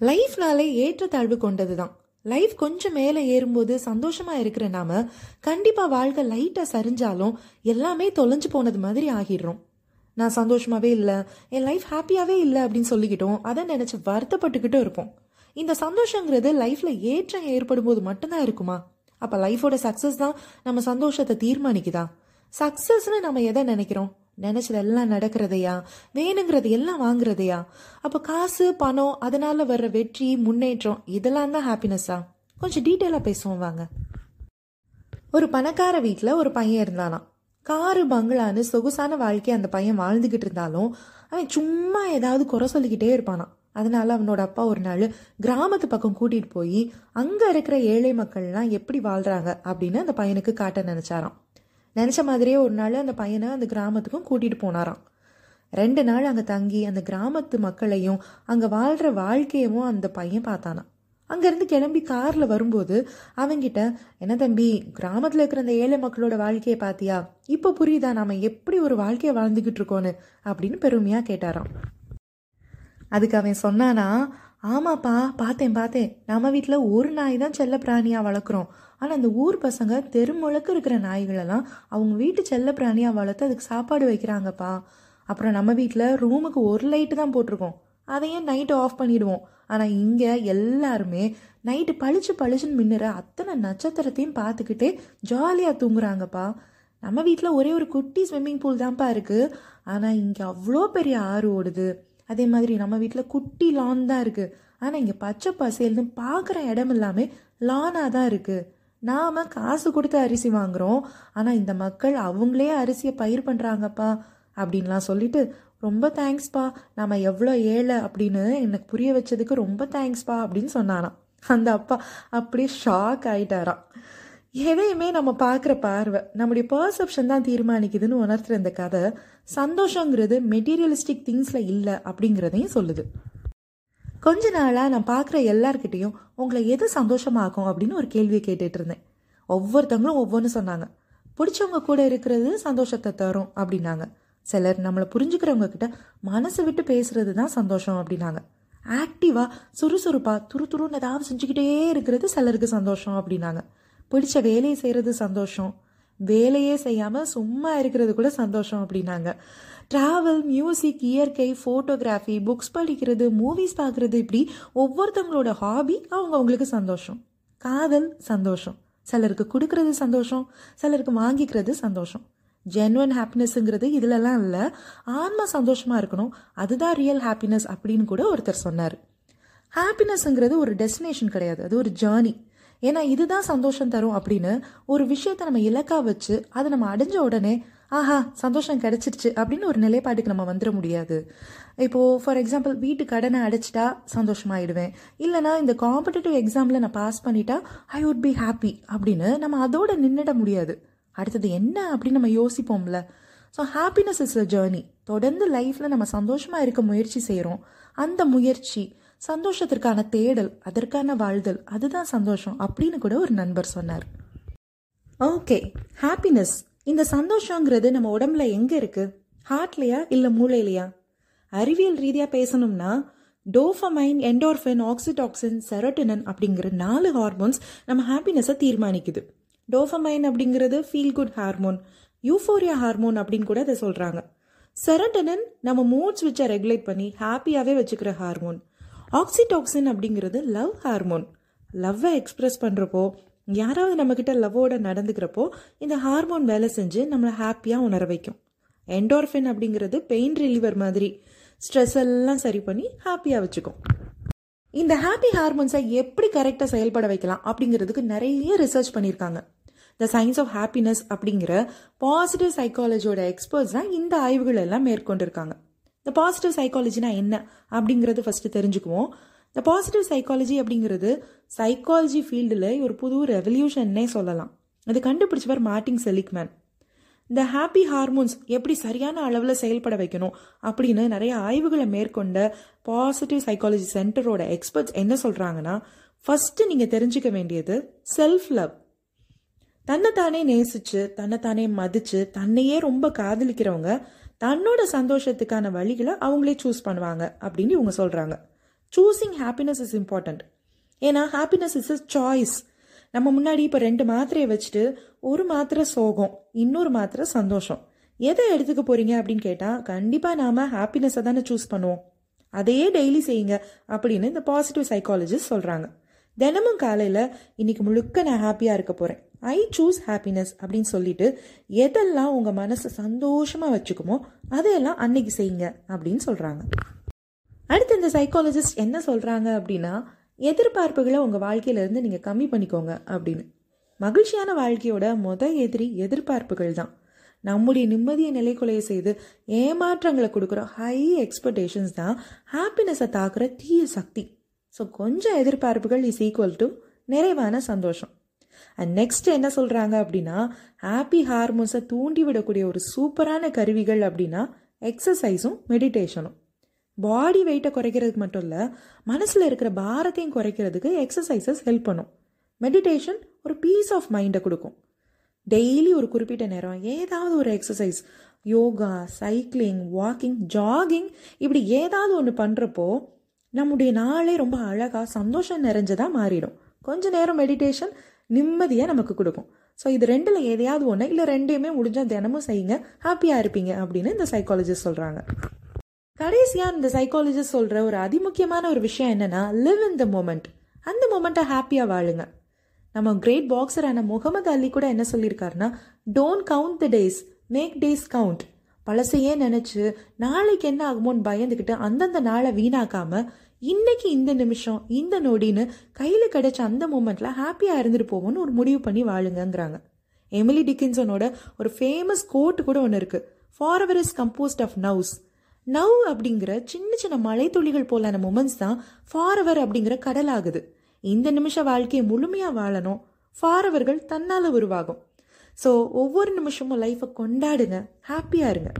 லைஃப்னாலே ஏற்றத்தாழ்வு கொண்டது தான் லைஃப் கொஞ்சம் மேலே ஏறும்போது சந்தோஷமா இருக்கிற நாம கண்டிப்பா வாழ்க்கை லைட்டா சரிஞ்சாலும் எல்லாமே தொலைஞ்சு போனது மாதிரி ஆகிடுறோம். நான் சந்தோஷமாவே இல்லை என் லைஃப் ஹாப்பியாவே இல்லை அப்படின்னு சொல்லிக்கிட்டோம். அதை நினைச்சு வருத்தப்பட்டுக்கிட்டும் இருப்போம். இந்த சந்தோஷங்கிறது லைஃப்ல ஏற்றம் ஏற்படும் போது மட்டும்தான் இருக்குமா? அப்ப லைஃபோட சக்சஸ் தான் நம்ம சந்தோஷத்தை தீர்மானிக்குதா? சக்சஸ்னு நம்ம எதை நினைக்கிறோம்? நினைச்சதெல்லாம் நடக்கிறதையா? வேணுங்கிறது எல்லாம் வாங்குறதையா? அப்போ காசு பணம் அதனால வர்ற வெற்றி முன்னேற்றம் இதெல்லாம் தான் ஹாப்பினஸ்ஸா கொஞ்சம் டீட்டெயிலாக பேசுவோம் வாங்க. ஒரு பணக்கார வீட்டில் ஒரு பையன் இருந்தானாம். காரு பங்களான்னு சொகுசான வாழ்க்கை அந்த பையன் வாழ்ந்துக்கிட்டு இருந்தாலும் அவன் சும்மா ஏதாவது குறை சொல்லிக்கிட்டே இருப்பானான் அதனால அவனோட அப்பா ஒரு நாள் கிராமத்து பக்கம் கூட்டிகிட்டு போய் அங்கே இருக்கிற ஏழை மக்கள்லாம் எப்படி வாழ்கிறாங்க அப்படின்னு அந்த பையனுக்கு காட்ட நினச்சாராம். நினச்ச மாதிரியே ஒரு நாள் அந்த பையனை அந்த கிராமத்துக்கும் கூட்டிகிட்டு போனாராம். ரெண்டு நாள் அங்கே தங்கி அந்த கிராமத்து மக்களையும் அங்கே வாழ்கிற வாழ்க்கையவும் அந்த பையன் பார்த்தானா அங்கேருந்து கிளம்பி காரில் வரும்போது அவங்கிட்ட என்ன தம்பி கிராமத்தில் இருக்கிற அந்த ஏழை மக்களோட வாழ்க்கையை பார்த்தியா? இப்போ புரியுதா? நாம் எப்படி ஒரு வாழ்க்கையை வாழ்ந்துக்கிட்டு இருக்கோன்னு? அப்படின்னு பெருமையாக கேட்டாராம். அதுக்கு அவன் சொன்னானா ஆமாப்பா பார்த்தேன் பார்த்தேன் நம்ம வீட்டில் ஒரு நாய் தான் செல்ல பிராணியாக வளர்க்குறோம். ஆனால் அந்த ஊர் பசங்க தெருமுழக்க இருக்கிற நாய்களெல்லாம் அவங்க வீட்டு செல்ல பிராணியாக வளர்த்து அதுக்கு சாப்பாடு வைக்கிறாங்கப்பா. அப்புறம் நம்ம வீட்டில் ரூமுக்கு ஒரு லைட்டு தான் போட்டிருக்கோம். அதையும் நைட்டு ஆஃப் பண்ணிடுவோம். ஆனால் இங்கே எல்லாருமே நைட்டு பளிச்சு பளிச்சுன்னு மின்னுற அத்தனை நட்சத்திரத்தையும் பார்த்துக்கிட்டே ஜாலியாக தூங்குறாங்கப்பா. நம்ம வீட்டில் ஒரே ஒரு குட்டி ஸ்விம்மிங் பூல் தான்ப்பா இருக்குது ஆனால் இங்கே அவ்வளோ பெரிய ஆறு ஓடுது. அதே மாதிரி நம்ம வீட்டில் குட்டி லான் தான் இருக்குது ஆனால் இங்கே பச்சை பசேல்னு பார்க்குற இடம் எல்லாமே லானாக தான் இருக்குது நாம் காசு கொடுத்து அரிசி வாங்குகிறோம் ஆனால் இந்த மக்கள் அவங்களே அரிசியை பயிர் பண்ணுறாங்கப்பா அப்படின்லாம் சொல்லிட்டு ரொம்ப தேங்க்ஸ்ப்பா நாம் எவ்வளோ ஏழை அப்படின்னு எனக்கு புரிய வச்சதுக்கு ரொம்ப தேங்க்ஸ்ப்பா அப்படின்னு சொன்னானாம் அந்த அப்பா அப்படியே ஷாக் ஆயிட்டாராம். எதையுமே நம்ம பார்க்குற பார்வை நம்முடைய பர்செப்ஷன் தான் தீர்மானிக்குதுன்னு உணர்த்துற இந்த கதை சந்தோஷங்கிறது மெட்டீரியலிஸ்டிக் திங்ஸில் இல்லை அப்படிங்கிறதையும் சொல்லுது. கொஞ்ச நாளாக நான் பார்க்குற எல்லார்கிட்டேயும் உங்களை எது சந்தோஷமாக்கும் அப்படின்னு ஒரு கேள்வியை கேட்டுட்டு இருந்தேன். ஒவ்வொருத்தவங்களும் ஒவ்வொன்று சொன்னாங்க. பிடிச்சவங்க கூட இருக்கிறது சந்தோஷத்தை தரும் அப்படின்னாங்க. சிலர் நம்மளை புரிஞ்சுக்கிறவங்க கிட்ட மனசு விட்டு பேசுறது தான் சந்தோஷம் அப்படின்னாங்க. ஆக்டிவாக சுறுசுறுப்பாக துரு துருன்னு ஏதாவது செஞ்சுக்கிட்டே இருக்கிறது சிலருக்கு சந்தோஷம் அப்படின்னாங்க. பிடிச்ச வேலையை செய்கிறது சந்தோஷம். வேலையே செய்யாமல் சும்மா இருக்கிறது கூட சந்தோஷம் அப்படின்னாங்க. ட்ராவல் மியூசிக் இயற்கை ஃபோட்டோகிராஃபி புக்ஸ் படிக்கிறது மூவிஸ் பார்க்குறது இப்படி ஒவ்வொருத்தவங்களோட ஹாபி அவங்க அவங்களுக்கு சந்தோஷம். காதல் சந்தோஷம். சிலருக்கு கொடுக்கறது சந்தோஷம். சிலருக்கு வாங்கிக்கிறது சந்தோஷம். ஜென்வன் ஹாப்பினஸ்ங்கிறது இதுலலாம் இல்லை. ஆன்மா சந்தோஷமாக இருக்கணும். அதுதான் ரியல் ஹாப்பினஸ் அப்படின்னு கூட ஒருத்தர் சொன்னார். ஹாப்பினஸ்ங்கிறது ஒரு டெஸ்டினேஷன் கிடையாது. அது ஒரு ஜேர்னி ஏன்னா இதுதான் சந்தோஷம் தரும் அப்படின்னு ஒரு விஷயத்த நம்ம இலக்கா வச்சு அதை நம்ம அடைஞ்ச உடனே ஆஹா சந்தோஷம் கிடைச்சிருச்சு அப்படின்னு ஒரு நிலைப்பாட்டுக்கு நம்ம வந்துட முடியாது. இப்போது ஃபார் எக்ஸாம்பிள் வீட்டு கடனை அடைச்சிட்டா சந்தோஷமாயிடுவேன். இல்லைனா இந்த காம்படிட்டிவ் எக்ஸாமில் நான் பாஸ் பண்ணிட்டா ஐ வுட் பி ஹாப்பி அப்படின்னு நம்ம அதோட நின்றுட முடியாது. அடுத்தது என்ன அப்படின்னு நம்ம யோசிப்போம்ல. So happiness is a journey தொடர்ந்து லைஃப்பில் நம்ம சந்தோஷமாக இருக்க முயற்சி செய்கிறோம் அந்த முயற்சி சந்தோஷத்திற்கான தேடல் அதற்கான வாழ்தல் அதுதான் சந்தோஷம் அப்படின்னு கூட ஒரு நண்பர் சொன்னார். Okay happiness. இந்த சந்தோஷங்கிறது நம்ம உடம்புல எங்க இருக்கு? ஹார்ட்லையா இல்ல மூளையிலையா? அறிவியல் ரீதியா பேசணும்னா டோஃபமைன் என்டோர்ஃபின் ஆக்சிடாக்சின் செரோட்டினன் அப்படிங்கிற நாலு ஹார்மோன்ஸ் நம்ம ஹாப்பினஸை தீர்மானிக்குது. டோஃபமைன் அப்படிங்கிறது feel good hormone euphoria hormone அப்படின்னு கூட அதை சொல்கிறாங்க செரோட்டனன் நம்ம மூட் ஸ்விட்சை ரெகுலேட் பண்ணி ஹாப்பியாகவே வச்சுக்கிற ஹார்மோன் ஆக்சிடாக்சின் அப்படிங்கிறது லவ் ஹார்மோன் லவ்வை எக்ஸ்பிரஸ் பண்ணுறப்போ யாராவது நம்மக்கிட்ட லவ்வோட நடந்துக்கிறப்போ இந்த ஹார்மோன் வேலை செஞ்சு நம்மளை ஹாப்பியாக உணர வைக்கும். என்டோர்ஃபின் அப்படிங்கிறது பெயின் ரிலீவர் மாதிரி. ஸ்ட்ரெஸ் எல்லாம் சரி பண்ணி ஹாப்பியாக வச்சுக்கும். இந்த ஹாப்பி ஹார்மோன்ஸை எப்படி கரெக்டாக செயல்பட வைக்கலாம் அப்படிங்கிறதுக்கு நிறைய ரிசர்ச் பண்ணியிருக்காங்க. த சயின்ஸ் ஆஃப் ஹாப்பினஸ் அப்படிங்கிற பாசிட்டிவ் சைக்காலஜியோட எக்ஸ்பர்ட்ஸ் தான் இந்த ஆய்வுகள் எல்லாம் மேற்கொண்டிருக்காங்க. இந்த பாசிட்டிவ் சைக்காலஜினா என்ன அப்படிங்கிறது ஃபஸ்ட்டு தெரிஞ்சுக்குவோம். இந்த பாசிட்டிவ் சைக்காலஜி அப்படிங்கிறது சைக்காலஜி ஃபீல்டில் ஒரு புது ரெவல்யூஷன்னே சொல்லலாம். அது கண்டுபிடிச்சவர் மார்டின் செலிக்மேன். இந்த ஹாப்பி ஹார்மோன்ஸ் எப்படி சரியான அளவில் செயல்பட வைக்கணும் அப்படின்னு நிறைய ஆய்வுகளை மேற்கொண்ட பாசிட்டிவ் சைக்காலஜி சென்டரோட எக்ஸ்பர்ட்ஸ் என்ன சொல்கிறாங்கன்னா ஃபஸ்ட்டு நீங்கள் தெரிஞ்சுக்க வேண்டியது செல்ஃப் லவ் தன்னைத்தானே நேசிச்சு தன்னைத்தானே மதிச்சு தன்னையே ரொம்ப காதலிக்கிறவங்க தன்னோட சந்தோஷத்துக்கான வழிகளை அவங்களே சூஸ் பண்ணுவாங்க அப்படின்னு இவங்க சொல்கிறாங்க சூஸிங் ஹாப்பினஸ் இஸ் இம்பார்ட்டண்ட் ஏன்னா ஹாப்பினஸ் இஸ் அ சாய்ஸ் நம்ம முன்னாடி இப்போ ரெண்டு மாத்திரையை வச்சுட்டு ஒரு மாத்திரை சோகம் இன்னொரு மாத்திரை சந்தோஷம். எதை எடுத்துக்க போறீங்க அப்படின்னு கேட்டால் கண்டிப்பாக நாம் ஹாப்பினஸை தானே சூஸ் பண்ணுவோம். அதையே டெய்லி செய்யுங்க அப்படின்னு இந்த பாசிட்டிவ் சைக்காலஜிஸ்ட் சொல்கிறாங்க தினமும் காலையில் இன்னைக்கு முழுக்க நான் ஹாப்பியாக இருக்க போகிறேன் ஐ சூஸ் ஹாப்பினஸ் அப்படின்னு சொல்லிட்டு எதெல்லாம் உங்கள் மனசை சந்தோஷமாக வச்சுக்குமோ அதையெல்லாம் அன்னைக்கு செய்யுங்க அப்படின்னு சொல்கிறாங்க அடுத்து இந்த சைக்காலஜிஸ்ட் என்ன சொல்கிறாங்க அப்படின்னா எதிர்பார்ப்புகளை உங்கள் வாழ்க்கையிலேருந்து நீங்கள் கம்மி பண்ணிக்கோங்க அப்படின்னு. மகிழ்ச்சியான வாழ்க்கையோட முத எதிரி எதிர்பார்ப்புகள் தான். நம்முடைய நிம்மதியை நிலைக்குலைய செய்து ஏமாற்றங்களை கொடுக்குற ஹை எக்ஸ்பெக்டேஷன்ஸ் தான் ஹாப்பினஸை தாக்குற தீய சக்தி. ஸோ கொஞ்சம் எதிர்பார்ப்புகள் இஸ் ஈக்குவல் டு நிறைவான சந்தோஷம். அண்ட் நெக்ஸ்ட் என்ன சொல்கிறாங்க அப்படின்னா ஹாப்பி ஹார்மோன்ஸை தூண்டி விடக்கூடிய ஒரு சூப்பரான கருவிகள் அப்படின்னா எக்ஸசைஸும் மெடிடேஷனும் பாடி வெயிட்டை குறைக்கிறதுக்கு மட்டும் இல்லை மனசில் இருக்கிற பாரத்தையும் குறைக்கிறதுக்கு எக்ஸசைசஸ் ஹெல்ப் பண்ணும். மெடிடேஷன் ஒரு பீஸ் ஆஃப் மைண்டை கொடுக்கும். டெய்லி ஒரு குறிப்பிட்ட நேரம் ஏதாவது ஒரு exercise yoga cycling walking jogging இப்படி ஏதாவது ஒன்று பண்ணுறப்போ நம்முடைய நாளே ரொம்ப அழகாக சந்தோஷம் நிறைஞ்சதாக மாறிடும். கொஞ்ச நேரம் மெடிடேஷன் நிம்மதியாக நமக்கு கொடுக்கும். ஸோ இது ரெண்டில் எதையாவது ஒன்று இல்லை ரெண்டையுமே முடிஞ்சால் தினமும் செய்யுங்க ஹாப்பியாக இருப்பீங்க அப்படின்னு இந்த சைக்காலஜிஸ்ட் சொல்கிறாங்க கடைசியாக இந்த சைக்காலஜிஸ்ட் சொல்கிற ஒரு அதிமுக்கியமான ஒரு விஷயம் என்னென்னா லிவ் இன் த மூமெண்ட் அந்த மூமெண்ட்டை ஹாப்பியாக வாழுங்க. நம்ம கிரேட் பாக்ஸரான முகமது அலி கூட என்ன சொல்லியிருக்காருன்னா don't count the days make days count பழசையே நினச்சி நாளைக்கு என்ன ஆகுமோன்னு பயந்துக்கிட்டு அந்தந்த நாளை வீணாக்காமல் இன்னைக்கு இந்த நிமிஷம் இந்த நொடின்னு கையில் கிடைச்ச அந்த மூமெண்ட்ல ஹாப்பியாக இருந்துட்டு போவோம்னு ஒரு முடிவு பண்ணி வாழுங்கங்கிறாங்க. எமிலி டிக்கின்சனோட ஒரு ஃபேமஸ் கோட் கூட ஒன்று இருக்கு. Forever is composed of nows now அப்படிங்கிற சின்ன சின்ன மழை துளிகள் போலான மூமெண்ட்ஸ் தான் ஃபார்வர் அப்படிங்கிற கடல் ஆகுது இந்த நிமிஷ வாழ்க்கையை முழுமையாக வாழணும். ஃபாரவர்கள் தன்னால் உருவாகும். ஸோ ஒவ்வொரு நிமிஷமும் லைஃப்பை கொண்டாடுங்க. ஹாப்பியாக இருங்க.